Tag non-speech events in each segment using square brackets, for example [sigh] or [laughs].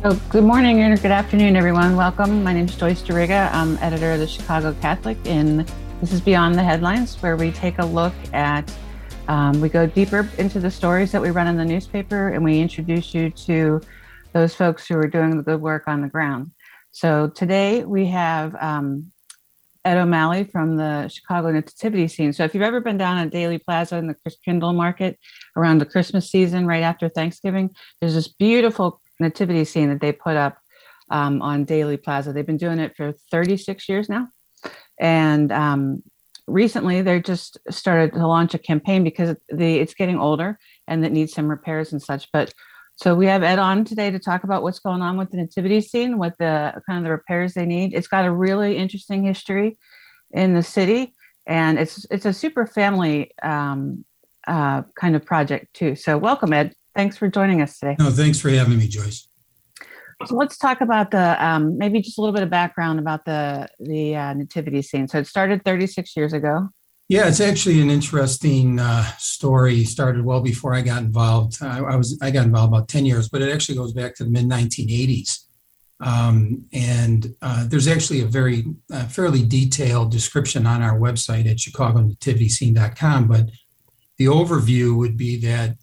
So, good morning and good afternoon, everyone. Welcome. My name is Joyce Duriga. I'm editor of the Chicago Catholic, and this is Beyond the Headlines, where we take a look at, um, we go deeper into the stories that we run in the newspaper, and we introduce you to those folks who are doing the good work on the ground. So, today we have um, Ed O'Malley from the Chicago Nativity scene. So, if you've ever been down at Daley Plaza in the Christkindl Market around the Christmas season, right after Thanksgiving, there's this beautiful nativity scene that they put up um, on Daley Plaza. They've been doing it for 36 years now. And um, recently they just started to launch a campaign because the it's getting older and it needs some repairs and such. But so we have Ed on today to talk about what's going on with the nativity scene, what the kind of the repairs they need. It's got a really interesting history in the city, and it's it's a super family um, uh, kind of project too. So welcome, Ed. Thanks for joining us today. No, thanks for having me, Joyce. So let's talk about the um, maybe just a little bit of background about the the uh, nativity scene. So it started 36 years ago. Yeah, it's actually an interesting uh, story. Started well before I got involved. I, I, was I got involved about 10 years, but it actually goes back to the mid 1980s. Um, and uh, there's actually a very uh, fairly detailed description on our website at chicagonativityScene.com. But the overview would be that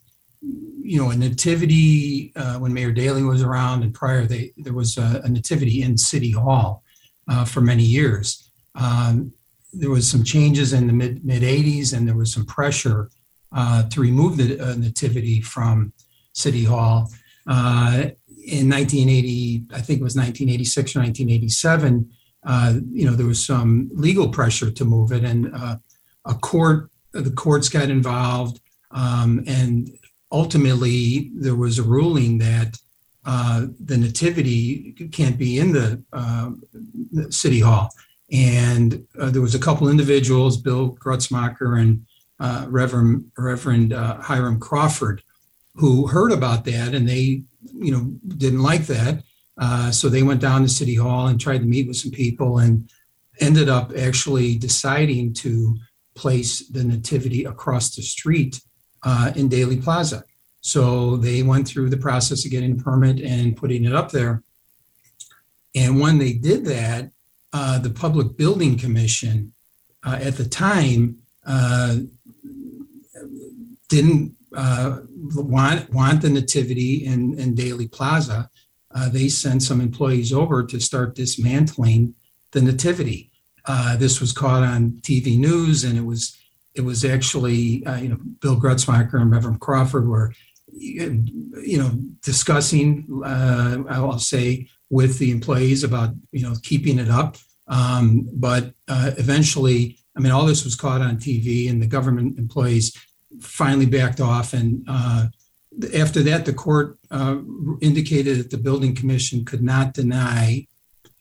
you know, a nativity uh, when Mayor Daley was around, and prior they, there was a, a nativity in City Hall uh, for many years. Um, there was some changes in the mid mid 80s, and there was some pressure uh, to remove the uh, nativity from City Hall. Uh, in 1980, I think it was 1986 or 1987. Uh, you know, there was some legal pressure to move it, and a court, the courts got involved. Um, and ultimately there was a ruling that uh, the nativity can't be in the, uh, city hall. And uh, there was a couple individuals, Bill Grutzmacher and uh, Reverend Reverend uh, Hiram Crawford, who heard about that and they, you know, didn't like that. Uh, so they went down to City Hall and tried to meet with some people and ended up actually deciding to place the nativity across the street uh, in Daley Plaza. So they went through the process of getting a permit and putting it up there. And when they did that, uh, the Public Building Commission uh, at the time uh, didn't uh, want want the nativity in, in Daley Plaza. Uh, they sent some employees over to start dismantling the nativity. This was caught on TV news, and it was it was actually, uh, you know, Bill Grutzmacher and Reverend Crawford were, you know, discussing, uh, I'll say, with the employees about, you know, keeping it up. Um, but uh, eventually, I mean, all this was caught on TV, and the government employees finally backed off. And uh, after that, the court uh, indicated that the building commission could not deny,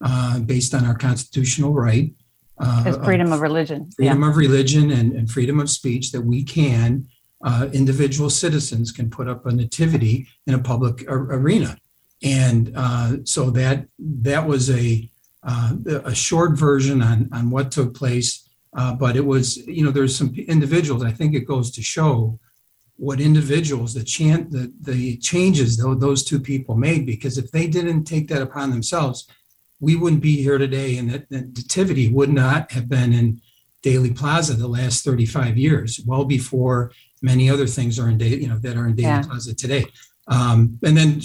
uh, based on our constitutional right, uh, freedom of religion. freedom yeah. of religion and, and, freedom of speech that we can, uh, individual citizens can put up a nativity in a public ar- arena. And uh, so that that was a uh, a short version on on what took place, uh, but it was you know there's some individuals. I think it goes to show what individuals the chant the the changes those two people made because if they didn't take that upon themselves we wouldn't be here today, and that, that nativity would not have been in Daley Plaza the last 35 years, well before many other things are in Daley, you know, that are in Daley yeah. Plaza today. Um, and then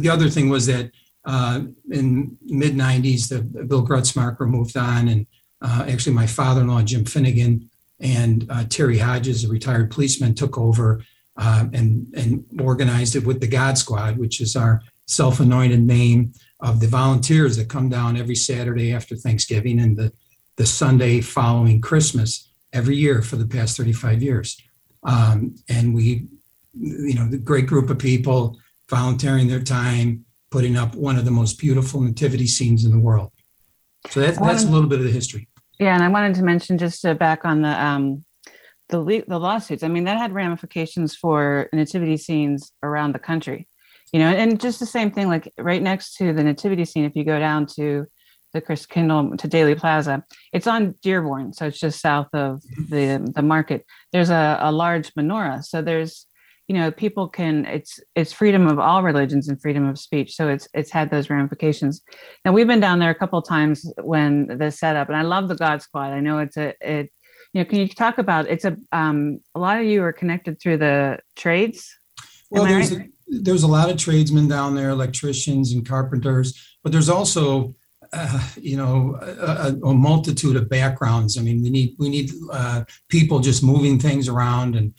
the other thing was that uh, in mid 90s, the Bill Grutzmacher moved on, and uh, actually my father-in-law Jim Finnegan and uh, Terry Hodges, a retired policeman, took over uh, and and organized it with the God Squad, which is our self-anointed name of the volunteers that come down every Saturday after Thanksgiving and the the Sunday following Christmas every year for the past 35 years. Um, and we, you know, the great group of people volunteering their time, putting up one of the most beautiful nativity scenes in the world. So that's, that's a little bit of the history. Yeah, and I wanted to mention just to back on the um, the the lawsuits. I mean, that had ramifications for nativity scenes around the country. You know, and just the same thing. Like right next to the nativity scene, if you go down to the Christkindl to Daley Plaza, it's on Dearborn, so it's just south of the the market. There's a, a large menorah, so there's you know people can it's it's freedom of all religions and freedom of speech so it's it's had those ramifications now we've been down there a couple of times when the setup and i love the god squad i know it's a it you know can you talk about it's a um a lot of you are connected through the trades well there's right? a, there's a lot of tradesmen down there electricians and carpenters but there's also uh, you know a, a, multitude of backgrounds i mean we need we need uh, people just moving things around and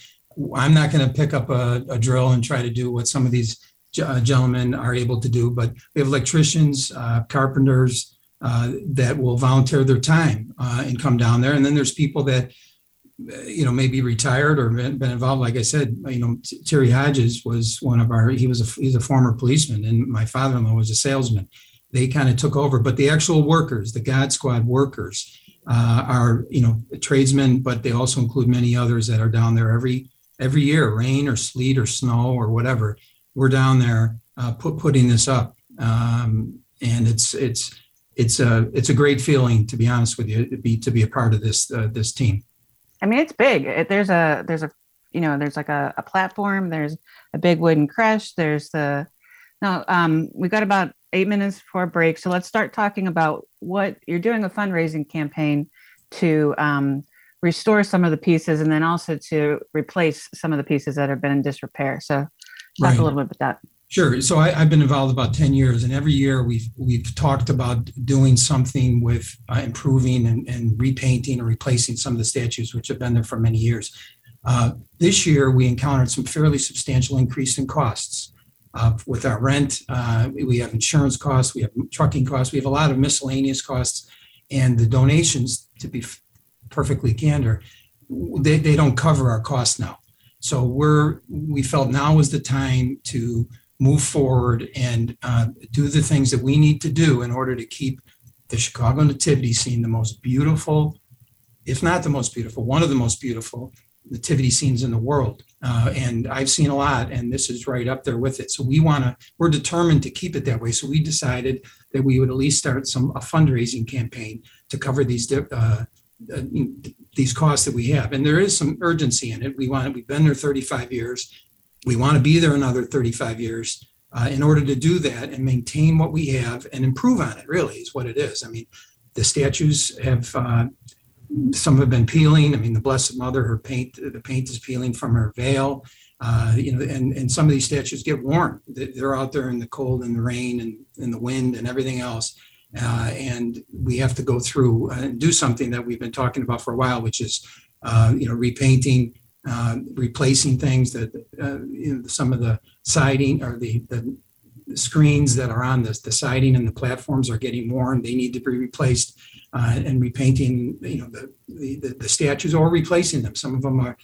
I'm not going to pick up a, a, drill and try to do what some of these uh, gentlemen are able to do, but we have electricians, uh, carpenters uh, that will volunteer their time uh, and come down there. And then there's people that, you know, maybe retired or been, been involved. Like I said, you know, Terry Hodges was one of our, he was a, he's a former policeman and my father-in-law was a salesman. They kind of took over, but the actual workers, the God Squad workers, uh, are you know tradesmen, but they also include many others that are down there every every year, rain or sleet or snow or whatever, we're down there uh, put, putting this up, um, and it's it's it's a it's a great feeling to be honest with you to be to be a part of this uh, this team. I mean, it's big. It, there's a there's a you know there's like a, a platform. There's a big wooden creche. There's the now um, we got about eight minutes before break, so let's start talking about what you're doing a fundraising campaign to um, restore some of the pieces and then also to replace some of the pieces that have been in disrepair. So talk right. a little bit about that. Sure. So I, have been involved about 10 years, and every year we've we've talked about doing something with uh, improving and, and repainting or replacing some of the statues which have been there for many years. Uh, this year we encountered some fairly substantial increase in costs. Uh, with our rent, uh, we have insurance costs, we have trucking costs, we have a lot of miscellaneous costs, and the donations, to be perfectly candor, they, they don't cover our costs now. So we're we felt now was the time to move forward and uh, do the things that we need to do in order to keep the Chicago nativity scene the most beautiful, if not the most beautiful, one of the most beautiful nativity scenes in the world. Uh, and I've seen a lot, and this is right up there with it. So we want to, we're determined to keep it that way. So we decided that we would at least start some a fundraising campaign to cover these uh, uh, these costs that we have. And there is some urgency in it. We want we've been there 35 years. We want to be there another 35 years. Uh, in order to do that and maintain what we have and improve on it, really is what it is. I mean, the statues have uh, some have been peeling. I mean, the Blessed Mother, her paint, the paint is peeling from her veil. Uh, you know, and, and some of these statues get worn. They're out there in the cold and the rain and in the wind and everything else. Uh, and we have to go through and do something that we've been talking about for a while, which is, uh, you know, repainting, uh, replacing things that, uh, you know, some of the siding or the, the screens that are on this, the siding and the platforms are getting worn. They need to be replaced uh, and repainting, you know, the, the, the, statues or replacing them. Some of them are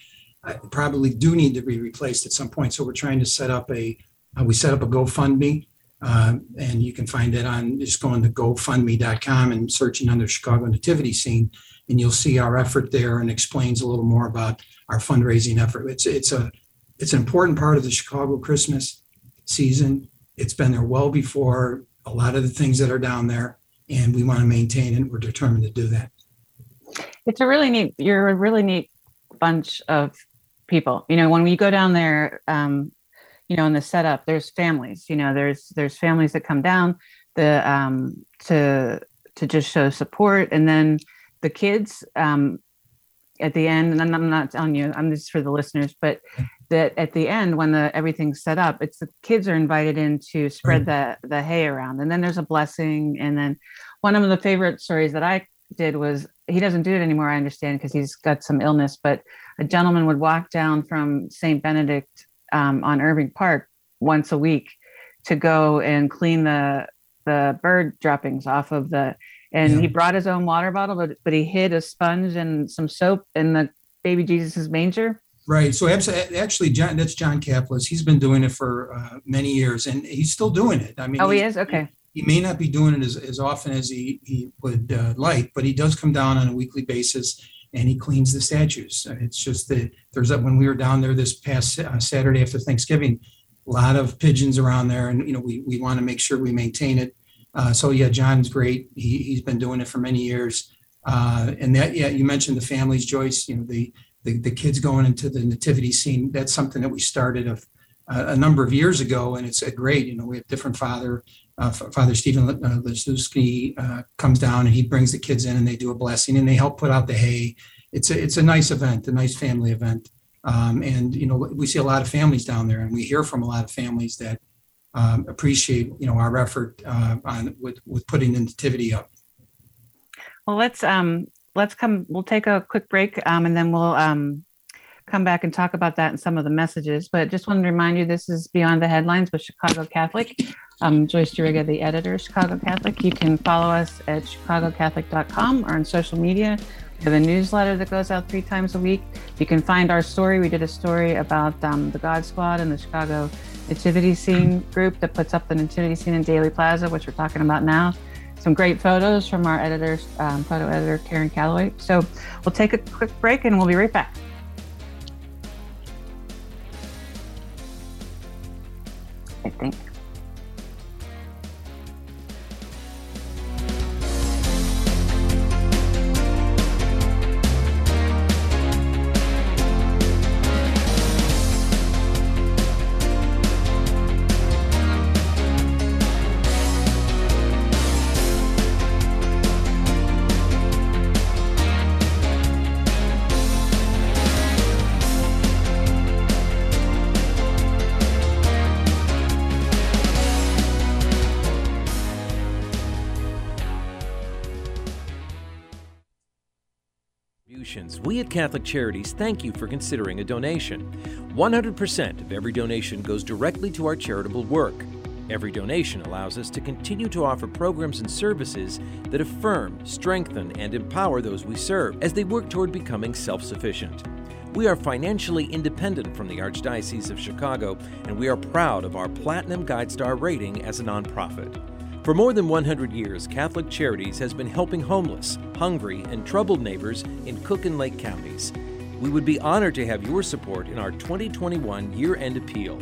uh, probably do need to be replaced at some point. So we're trying to set up a, we set up a GoFundMe uh, and you can find it on just going to gofundme.com and searching under Chicago Nativity Scene, and you'll see our effort there and explains a little more about our fundraising effort. It's it's a it's an important part of the Chicago Christmas season. It's been there well before a lot of the things that are down there, and we want to maintain it. We're determined to do that. It's a really neat. You're a really neat bunch of people. You know, when we go down there, um, you know in the setup there's families you know there's there's families that come down the um to to just show support. And then the kids um at the end and i'm not telling you i'm just for the listeners but that at the end when the everything's set up it's the kids are invited in to spread right. the the hay around. And then there's a blessing. And then one of the favorite stories that i did was he doesn't do it anymore i understand because he's got some illness but a gentleman would walk down from st benedict um, on irving park once a week to go and clean the the bird droppings off of the and yeah. he brought his own water bottle but but he hid a sponge and some soap in the baby jesus's manger Right. So actually, John, that's John Kaplis. He's been doing it for uh, many years, and he's still doing it. I mean, oh, he is okay. He, may not be doing it as, as often as he he would uh, like, but he does come down on a weekly basis and he cleans the statues. It's just that there's that when we were down there this past uh, Saturday after Thanksgiving, a lot of pigeons around there, and you know we we want to make sure we maintain it. Uh, so yeah, John's great. He he's been doing it for many years. Uh, and that yeah, you mentioned the families, Joyce. You know the the, the kids going into the nativity scene. That's something that we started a, a number of years ago, and it's a great. You know, we have different father. Uh, Father Stephen uh, uh, comes down and he brings the kids in and they do a blessing and they help put out the hay. It's a it's a nice event, a nice family event. Um, and you know, we see a lot of families down there, and we hear from a lot of families that um, appreciate you know our effort uh, on with with putting the nativity up. Well, let's um, let's come, we'll take a quick break um, and then we'll um, come back and talk about that and some of the messages. But just want to remind you this is Beyond the Headlines with Chicago Catholic. I'm Joyce Duriga, the editor, of Chicago Catholic. You can follow us at chicagocatholic.com or on social media. We have a newsletter that goes out three times a week. You can find our story. We did a story about um, the God Squad and the Chicago Nativity Scene group that puts up the Nativity Scene in Daley Plaza, which we're talking about now some great photos from our editor, um, photo editor, Karen Calloway. So we'll take a quick break and we'll be right back. I think. Catholic Charities thank you for considering a donation. 100% of every donation goes directly to our charitable work. Every donation allows us to continue to offer programs and services that affirm, strengthen, and empower those we serve as they work toward becoming self sufficient. We are financially independent from the Archdiocese of Chicago, and we are proud of our Platinum GuideStar rating as a nonprofit. For more than 100 years, Catholic Charities has been helping homeless, hungry, and troubled neighbors in Cook and Lake counties. We would be honored to have your support in our 2021 year end appeal.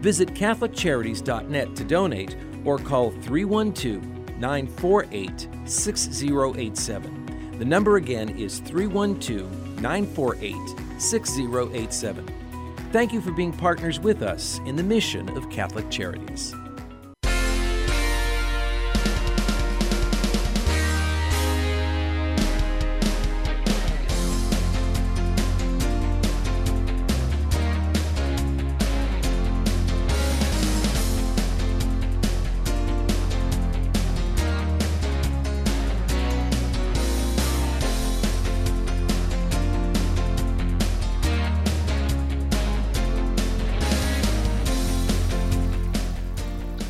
Visit CatholicCharities.net to donate or call 312 948 6087. The number again is 312 948 6087. Thank you for being partners with us in the mission of Catholic Charities.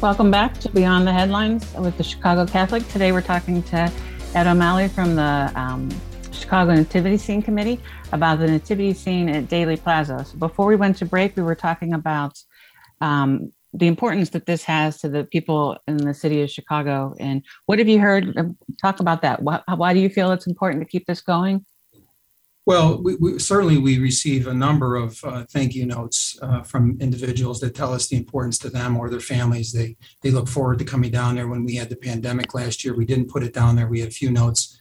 Welcome back to Beyond the Headlines with the Chicago Catholic. Today we're talking to Ed O'Malley from the um, Chicago Nativity Scene Committee about the nativity scene at Daley Plaza. So before we went to break, we were talking about um, the importance that this has to the people in the city of Chicago. And what have you heard? Talk about that. Why, why do you feel it's important to keep this going? Well, we, we, certainly we receive a number of uh, thank you notes uh, from individuals that tell us the importance to them or their families. They they look forward to coming down there. When we had the pandemic last year, we didn't put it down there. We had a few notes,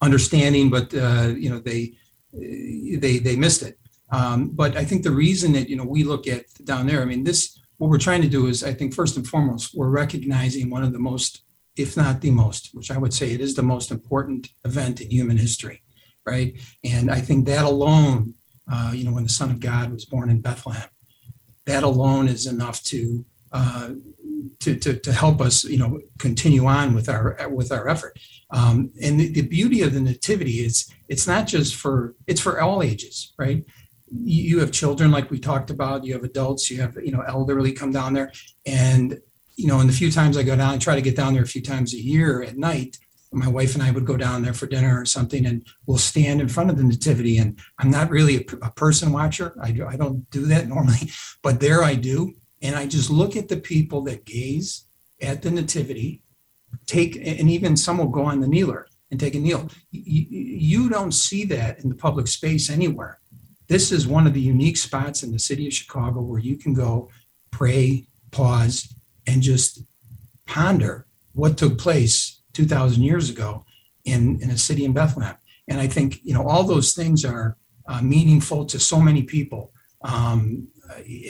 understanding, but uh, you know they they they missed it. Um, but I think the reason that you know we look at down there, I mean, this what we're trying to do is, I think first and foremost, we're recognizing one of the most, if not the most, which I would say it is the most important event in human history right? And I think that alone, uh, you know, when the Son of God was born in Bethlehem, that alone is enough to uh, to, to, to help us, you know, continue on with our with our effort. Um, and the, the beauty of the nativity is it's not just for it's for all ages, right? You have children like we talked about. You have adults. You have you know elderly come down there, and you know, in the few times I go down, I try to get down there a few times a year at night. My wife and I would go down there for dinner or something, and we'll stand in front of the nativity. And I'm not really a, a person watcher. I, do, I don't do that [laughs] normally, but there I do and I just look at the people that gaze at the nativity, take, and even some will go on the kneeler and take a kneel. You, you don't see that in the public space anywhere. This is one of the unique spots in the city of Chicago where you can go, pray, pause, and just ponder what took place 2,000 years ago in, in a city in Bethlehem. And I think, you know, all those things are uh, meaningful to so many people. Um,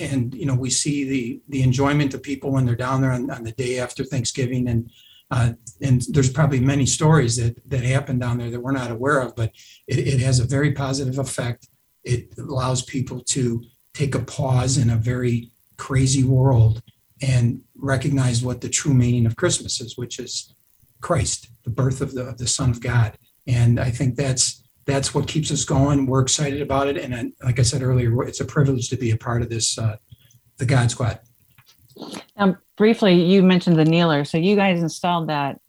and you know we see the the enjoyment of people when they're down there on, on the day after Thanksgiving and uh, and there's probably many stories that that happen down there that we're not aware of, but it, it has a very positive effect. It allows people to take a pause in a very crazy world and recognize what the true meaning of Christmas is, which is Christ, the birth of the, of the Son of God. And I think that's that's what keeps us going. We're excited about it, and like I said earlier, it's a privilege to be a part of this, uh, the God Squad. Now, briefly, you mentioned the kneeler. So you guys installed that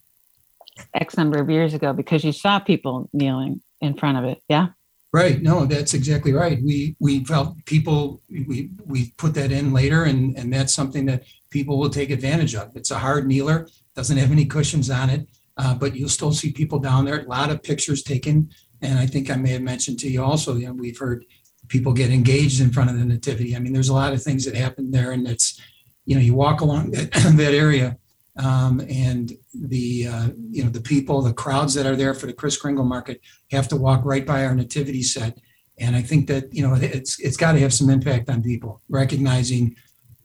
X number of years ago because you saw people kneeling in front of it. Yeah. Right. No, that's exactly right. We we felt people we we put that in later, and and that's something that people will take advantage of. It's a hard kneeler, doesn't have any cushions on it, uh, but you'll still see people down there. A lot of pictures taken and I think I may have mentioned to you also, you know, we've heard people get engaged in front of the nativity. I mean, there's a lot of things that happen there, and it's, you know, you walk along that, [clears throat] that area, um, and the, uh, you know, the people, the crowds that are there for the Kris Kringle Market have to walk right by our nativity set, and I think that you know it's it's got to have some impact on people, recognizing,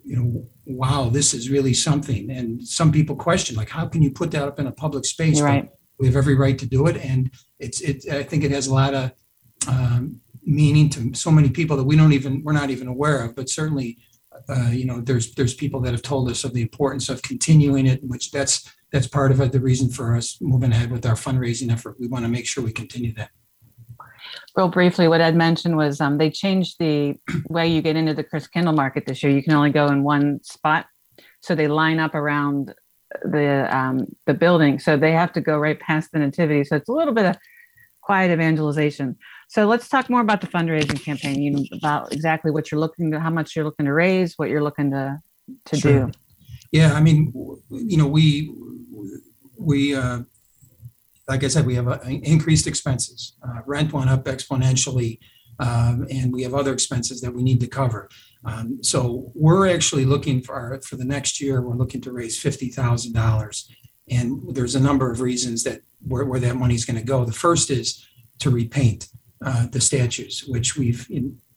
you know, wow, this is really something. And some people question, like, how can you put that up in a public space? right. We have every right to do it, and it's it. I think it has a lot of um, meaning to so many people that we don't even we're not even aware of. But certainly, uh, you know, there's there's people that have told us of the importance of continuing it, which that's that's part of it. The reason for us moving ahead with our fundraising effort, we want to make sure we continue that. Real briefly, what Ed mentioned was um, they changed the [clears throat] way you get into the Chris Kringle Market this year. You can only go in one spot, so they line up around the um, the building, so they have to go right past the nativity. So it's a little bit of quiet evangelization. So let's talk more about the fundraising campaign. You know, about exactly what you're looking to, how much you're looking to raise, what you're looking to to sure. do. Yeah, I mean, you know, we we uh, like I said, we have uh, increased expenses. Uh, rent went up exponentially, um, and we have other expenses that we need to cover. Um, so we're actually looking for our, for the next year. We're looking to raise fifty thousand dollars, and there's a number of reasons that where, where that money is going to go. The first is to repaint uh, the statues, which we've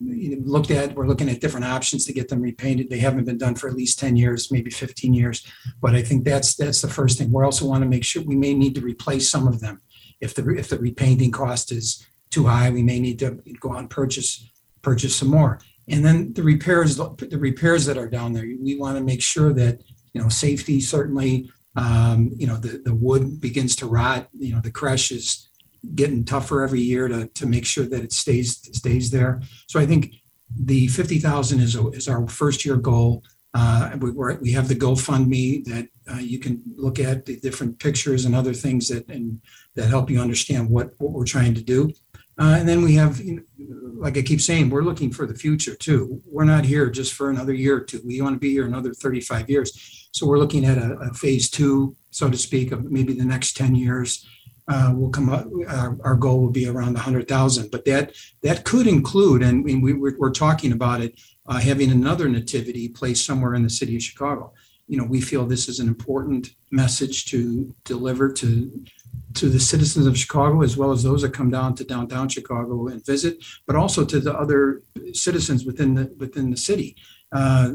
looked at. We're looking at different options to get them repainted. They haven't been done for at least ten years, maybe fifteen years. But I think that's that's the first thing. We also want to make sure we may need to replace some of them if the if the repainting cost is too high. We may need to go out and purchase purchase some more. And then the repairs, the repairs that are down there, we want to make sure that, you know, safety certainly, um, you know, the, the wood begins to rot, you know, the creche is getting tougher every year to, to make sure that it stays, stays there. So I think the 50,000 is, a, is our first year goal. Uh, we, we have the GoFundMe that uh, you can look at the different pictures and other things that and that help you understand what, what we're trying to do. Uh, and then we have, you know, like I keep saying, we're looking for the future too. We're not here just for another year or two. We want to be here another 35 years. So we're looking at a, a phase two, so to speak, of maybe the next 10 years. Uh, will come up. Our, our, goal will be around 100,000, but that that could include, and we, we're, we're talking about it, uh, having another nativity placed somewhere in the city of Chicago. You know, we feel this is an important message to deliver to to the citizens of Chicago as well as those that come down to downtown Chicago and visit, but also to the other citizens within the within the city uh,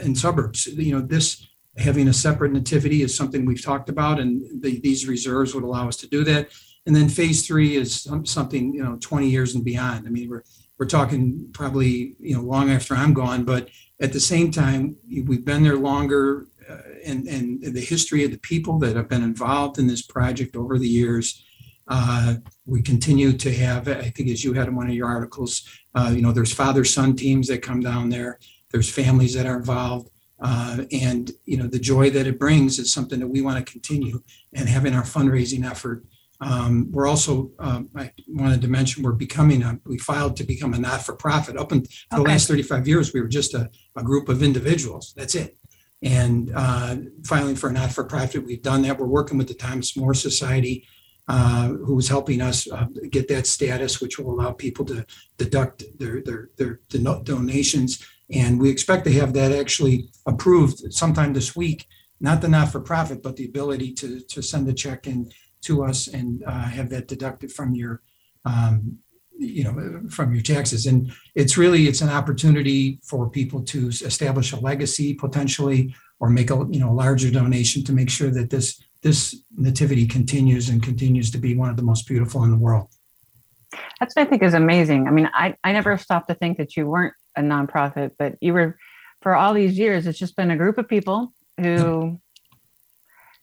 and suburbs. You know, this having a separate nativity is something we've talked about, and the, these reserves would allow us to do that. And then phase three is something you know 20 years and beyond. I mean, we're we're talking probably you know long after I'm gone, but at the same time, we've been there longer, uh, and and the history of the people that have been involved in this project over the years. Uh, we continue to have, I think, as you had in one of your articles, uh, you know, there's father-son teams that come down there. There's families that are involved. Uh, and you know the joy that it brings is something that we want to continue and having our fundraising effort. Um, we're also um, i wanted to mention we're becoming a we filed to become a not-for-profit. Up until okay. the last 35 years we were just a, a group of individuals. That's it. And uh, filing for a not-for-profit we've done that. We're working with the thomas more society uh, who's helping us uh, get that status which will allow people to deduct their their, their donations and we expect to have that actually approved sometime this week. Not the not for profit, but the ability to, to send a check in to us and uh, have that deducted from your um, you know from your taxes and it's really it's an opportunity for people to establish a legacy potentially or make a you know larger donation to make sure that this this nativity continues and continues to be one of the most beautiful in the world that's what i think is amazing i mean i i never stopped to think that you weren't a nonprofit, but you were for all these years. It's just been a group of people who,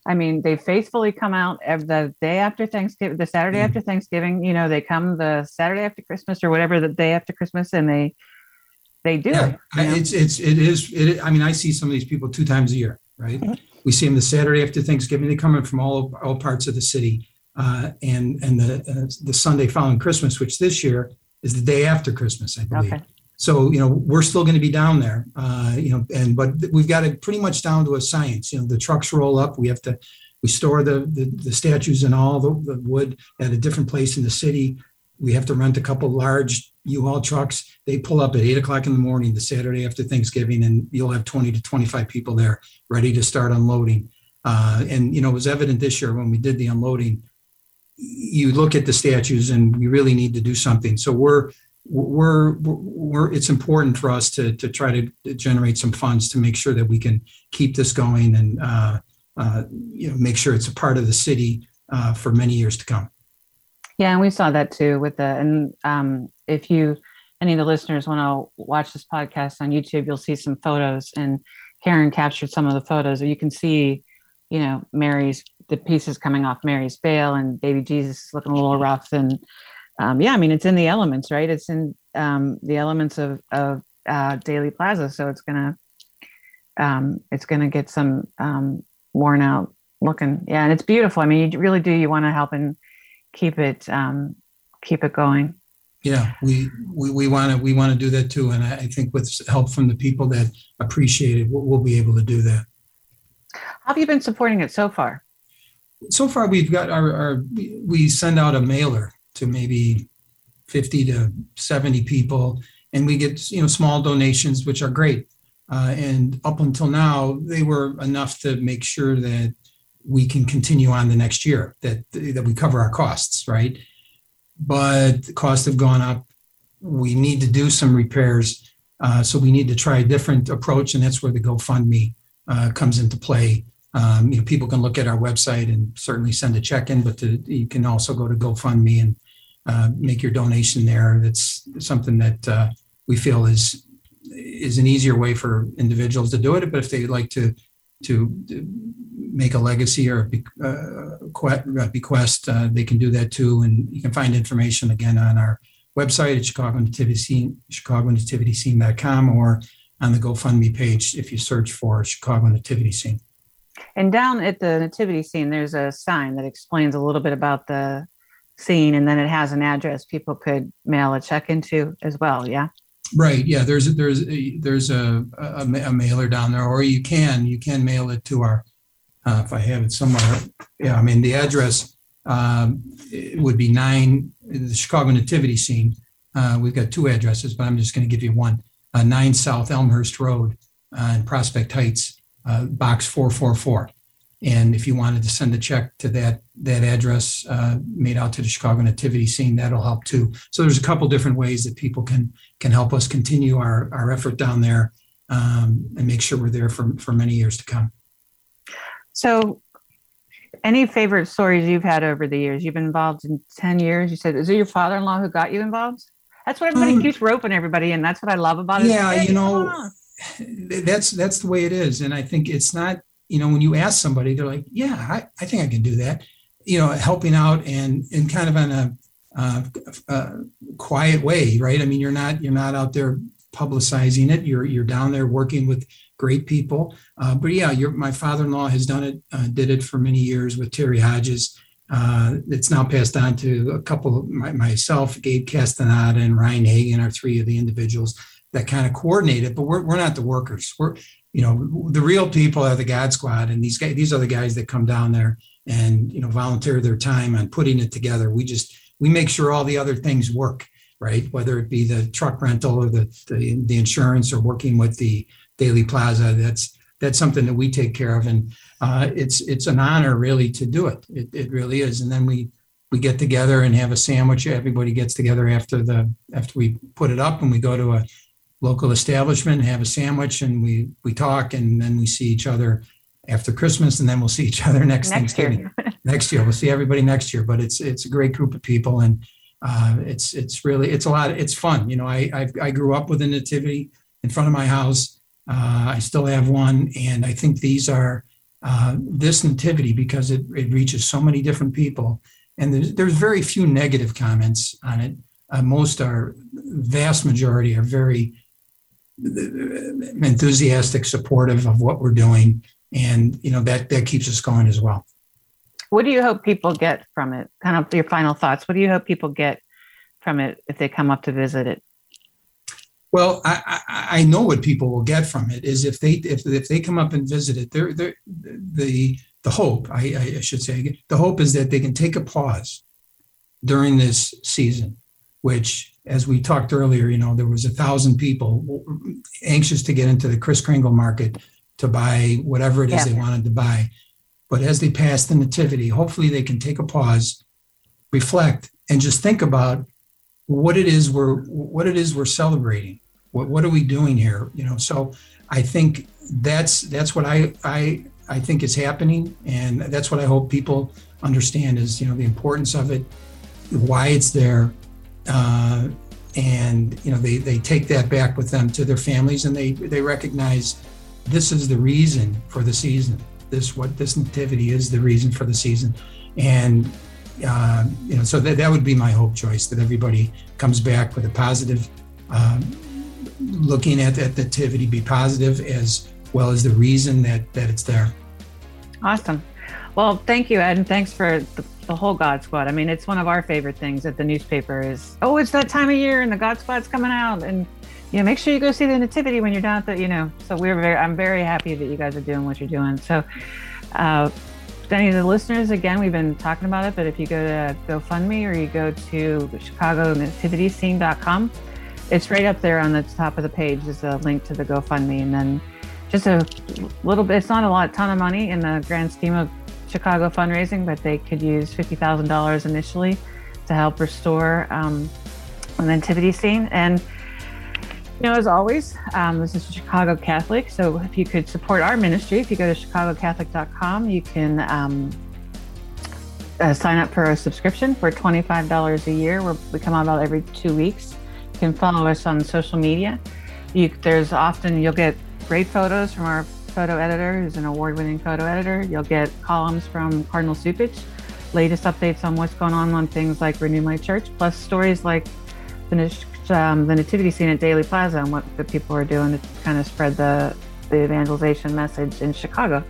I mean, they faithfully come out every, the day after Thanksgiving, the Saturday mm-hmm. after Thanksgiving. You know, they come the Saturday after Christmas or whatever the day after Christmas, and they they do yeah. it. You know? It's it's it is it. I mean, I see some of these people two times a year, right? Mm-hmm. We see them the Saturday after Thanksgiving. They come in from all all parts of the city, uh, and and the uh, the Sunday following Christmas, which this year is the day after Christmas, I believe. Okay. So you know we're still going to be down there, uh, you know, and but we've got it pretty much down to a science. You know, the trucks roll up. We have to we store the the, the statues and all the, the wood at a different place in the city. We have to rent a couple large U-Haul trucks. They pull up at eight o'clock in the morning the Saturday after Thanksgiving, and you'll have twenty to twenty-five people there ready to start unloading. Uh, and you know, it was evident this year when we did the unloading. You look at the statues, and we really need to do something. So we're we're, we're it's important for us to to try to generate some funds to make sure that we can keep this going and uh, uh, you know make sure it's a part of the city uh, for many years to come. Yeah, and we saw that too with the and um, if you any of the listeners want to watch this podcast on YouTube, you'll see some photos and Karen captured some of the photos. You can see, you know, Mary's the pieces coming off Mary's veil and baby Jesus looking a little rough and um, yeah, I mean, it's in the elements, right? It's in um, the elements of, of uh, Daley Plaza. So it's going to, um, it's to get some um, worn out looking. Yeah. And it's beautiful. I mean, you really do, you want to help and keep it, um, keep it going. Yeah, we, we, we want to, we want to do that too. And I, I think with help from the people that appreciate it, we'll, we'll be able to do that. How have you been supporting it so far? So far, we've got our, our we send out a mailer to maybe 50 to 70 people. And we get you know small donations which are great. Uh, and up until now they were enough to make sure that we can continue on the next year that that we cover our costs right? But the costs have gone up. We need to do some repairs. Uh, so we need to try a different approach and that's where the gofundme uh, comes into play. Um, you know people can look at our website and certainly send a check in but to, you can also go to gofundme and uh, make your donation there. That's something that uh, we feel is is an easier way for individuals to do it. But if they'd like to to make a legacy or a uh, bequest, uh, they can do that too. And you can find information again on our website at Chicago Nativity Scene, ChicagoNativityScene.com or on the GoFundMe page if you search for Chicago Nativity Scene. And down at the Nativity Scene, there's a sign that explains a little bit about the scene and then it has an address people could mail a check into as well yeah? Right yeah there's a, there's a, there's a, a, a, mailer down there or you can you can mail it to our uh, if i have it somewhere yeah i mean the address um, would be nine the chicago nativity scene uh, we've got two addresses but i'm just going to give you one uh, 9 south elmhurst road uh, in prospect heights uh, box 444 and if you wanted to send a check to that that address uh, made out to the Chicago Nativity Scene, that'll help too. So there's a couple different ways that people can can help us continue our our effort down there um, and make sure we're there for for many years to come. So, any favorite stories you've had over the years? You've been involved in ten years. You said, is it your father-in-law who got you involved? That's what everybody um, keeps roping everybody, and that's what I love about it. Yeah, you know that's that's the way it is, and I think it's not. You know, when you ask somebody, they're like, "Yeah, I, I think I can do that." You know, helping out and and kind of in a uh, uh, quiet way, right? I mean, you're not you're not out there publicizing it. You're you're down there working with great people. Uh, but yeah, my father-in-law has done it, uh, did it for many years with Terry Hodges. It's now passed on to a couple of my, myself, Gabe Castaneda, and Ryan Hagan are three of the individuals that kind of coordinate it. But we're, we're not the workers. We're you know the real people are the God Squad, and these guys these are the guys that come down there and you know volunteer their time on putting it together. We just we make sure all the other things work right? Whether it be the truck rental or the, the, the insurance or working with the Daley Plaza, that's that's something that we take care of, and uh, it's it's an honor really to do it. It, it really is. And then we we get together and have a sandwich. Everybody gets together after the after we put it up, and we go to a local establishment, have a sandwich, and we we talk, and then we see each other after Christmas, and then we'll see each other [laughs] next, next Thanksgiving. Year. next year, we'll see everybody next year. But it's it's a great group of people, and uh, it's it's really it's a lot. It's fun. You know, I I've, i grew up with a nativity in front of my house. Uh, I still have one, and I think these are uh, this nativity because it, it reaches so many different people, and there's there's very few negative comments on it. Uh, most are, vast majority are very enthusiastic, supportive of what we're doing, and you know that that keeps us going as well what do you hope people get from it? Kind of your final thoughts. What do you hope people get from it if they come up to visit it? Well, I, I, I know what people will get from it is if they if, if they come up and visit it, they're, they're, the the hope I, I should say the hope is that they can take a pause during this season, which as we talked earlier, you know, there was a thousand people anxious to get into the Kris Kringle market to buy whatever it is yeah. they wanted to buy. But as they pass the nativity, hopefully they can take a pause, reflect, and just think about what it is we're what it is we're celebrating. What what are we doing here? You know, so I think that's that's what I I I think is happening, and that's what I hope people understand is you know the importance of it, why it's there, uh, and you know they they take that back with them to their families, and they they recognize this is the reason for the season. This what this nativity is the reason for the season. And uh, you know so that, that would be my hope Joyce that everybody comes back with a positive um, looking at that nativity be positive as well as the reason that that it's there. Awesome. Well thank you ed and thanks for the, the whole god squad i mean it's one of our favorite things at the newspaper is oh it's that time of year and the god squad's coming out and you know, make sure you go see the nativity when you're down at the, you know, so we're very, I'm very happy that you guys are doing what you're doing. So, uh, any of the listeners, again, we've been talking about it, but if you go to GoFundMe or you go to ChicagoNativityScene.com, it's right up there on the top of the page. There's a link to the GoFundMe, and then just a little bit. It's not a lot, ton of money in the grand scheme of Chicago fundraising, but they could use fifty thousand dollars initially to help restore um, the nativity scene. And you know, as always, um, this is Chicago Catholic. So if you could support our ministry, if you go to chicagocatholic.com, you can um, uh, sign up for a subscription for $25 a year. Where we come out about every two weeks. You can follow us on social media. You, there's often you'll get great photos from our photo editor, who's an award-winning photo editor. You'll get columns from Cardinal Cupich, latest updates on what's going on on things like Renew My Church, plus stories like finished um, the nativity scene at Daley Plaza and what the people are doing to kind of spread the, the evangelization message in Chicago.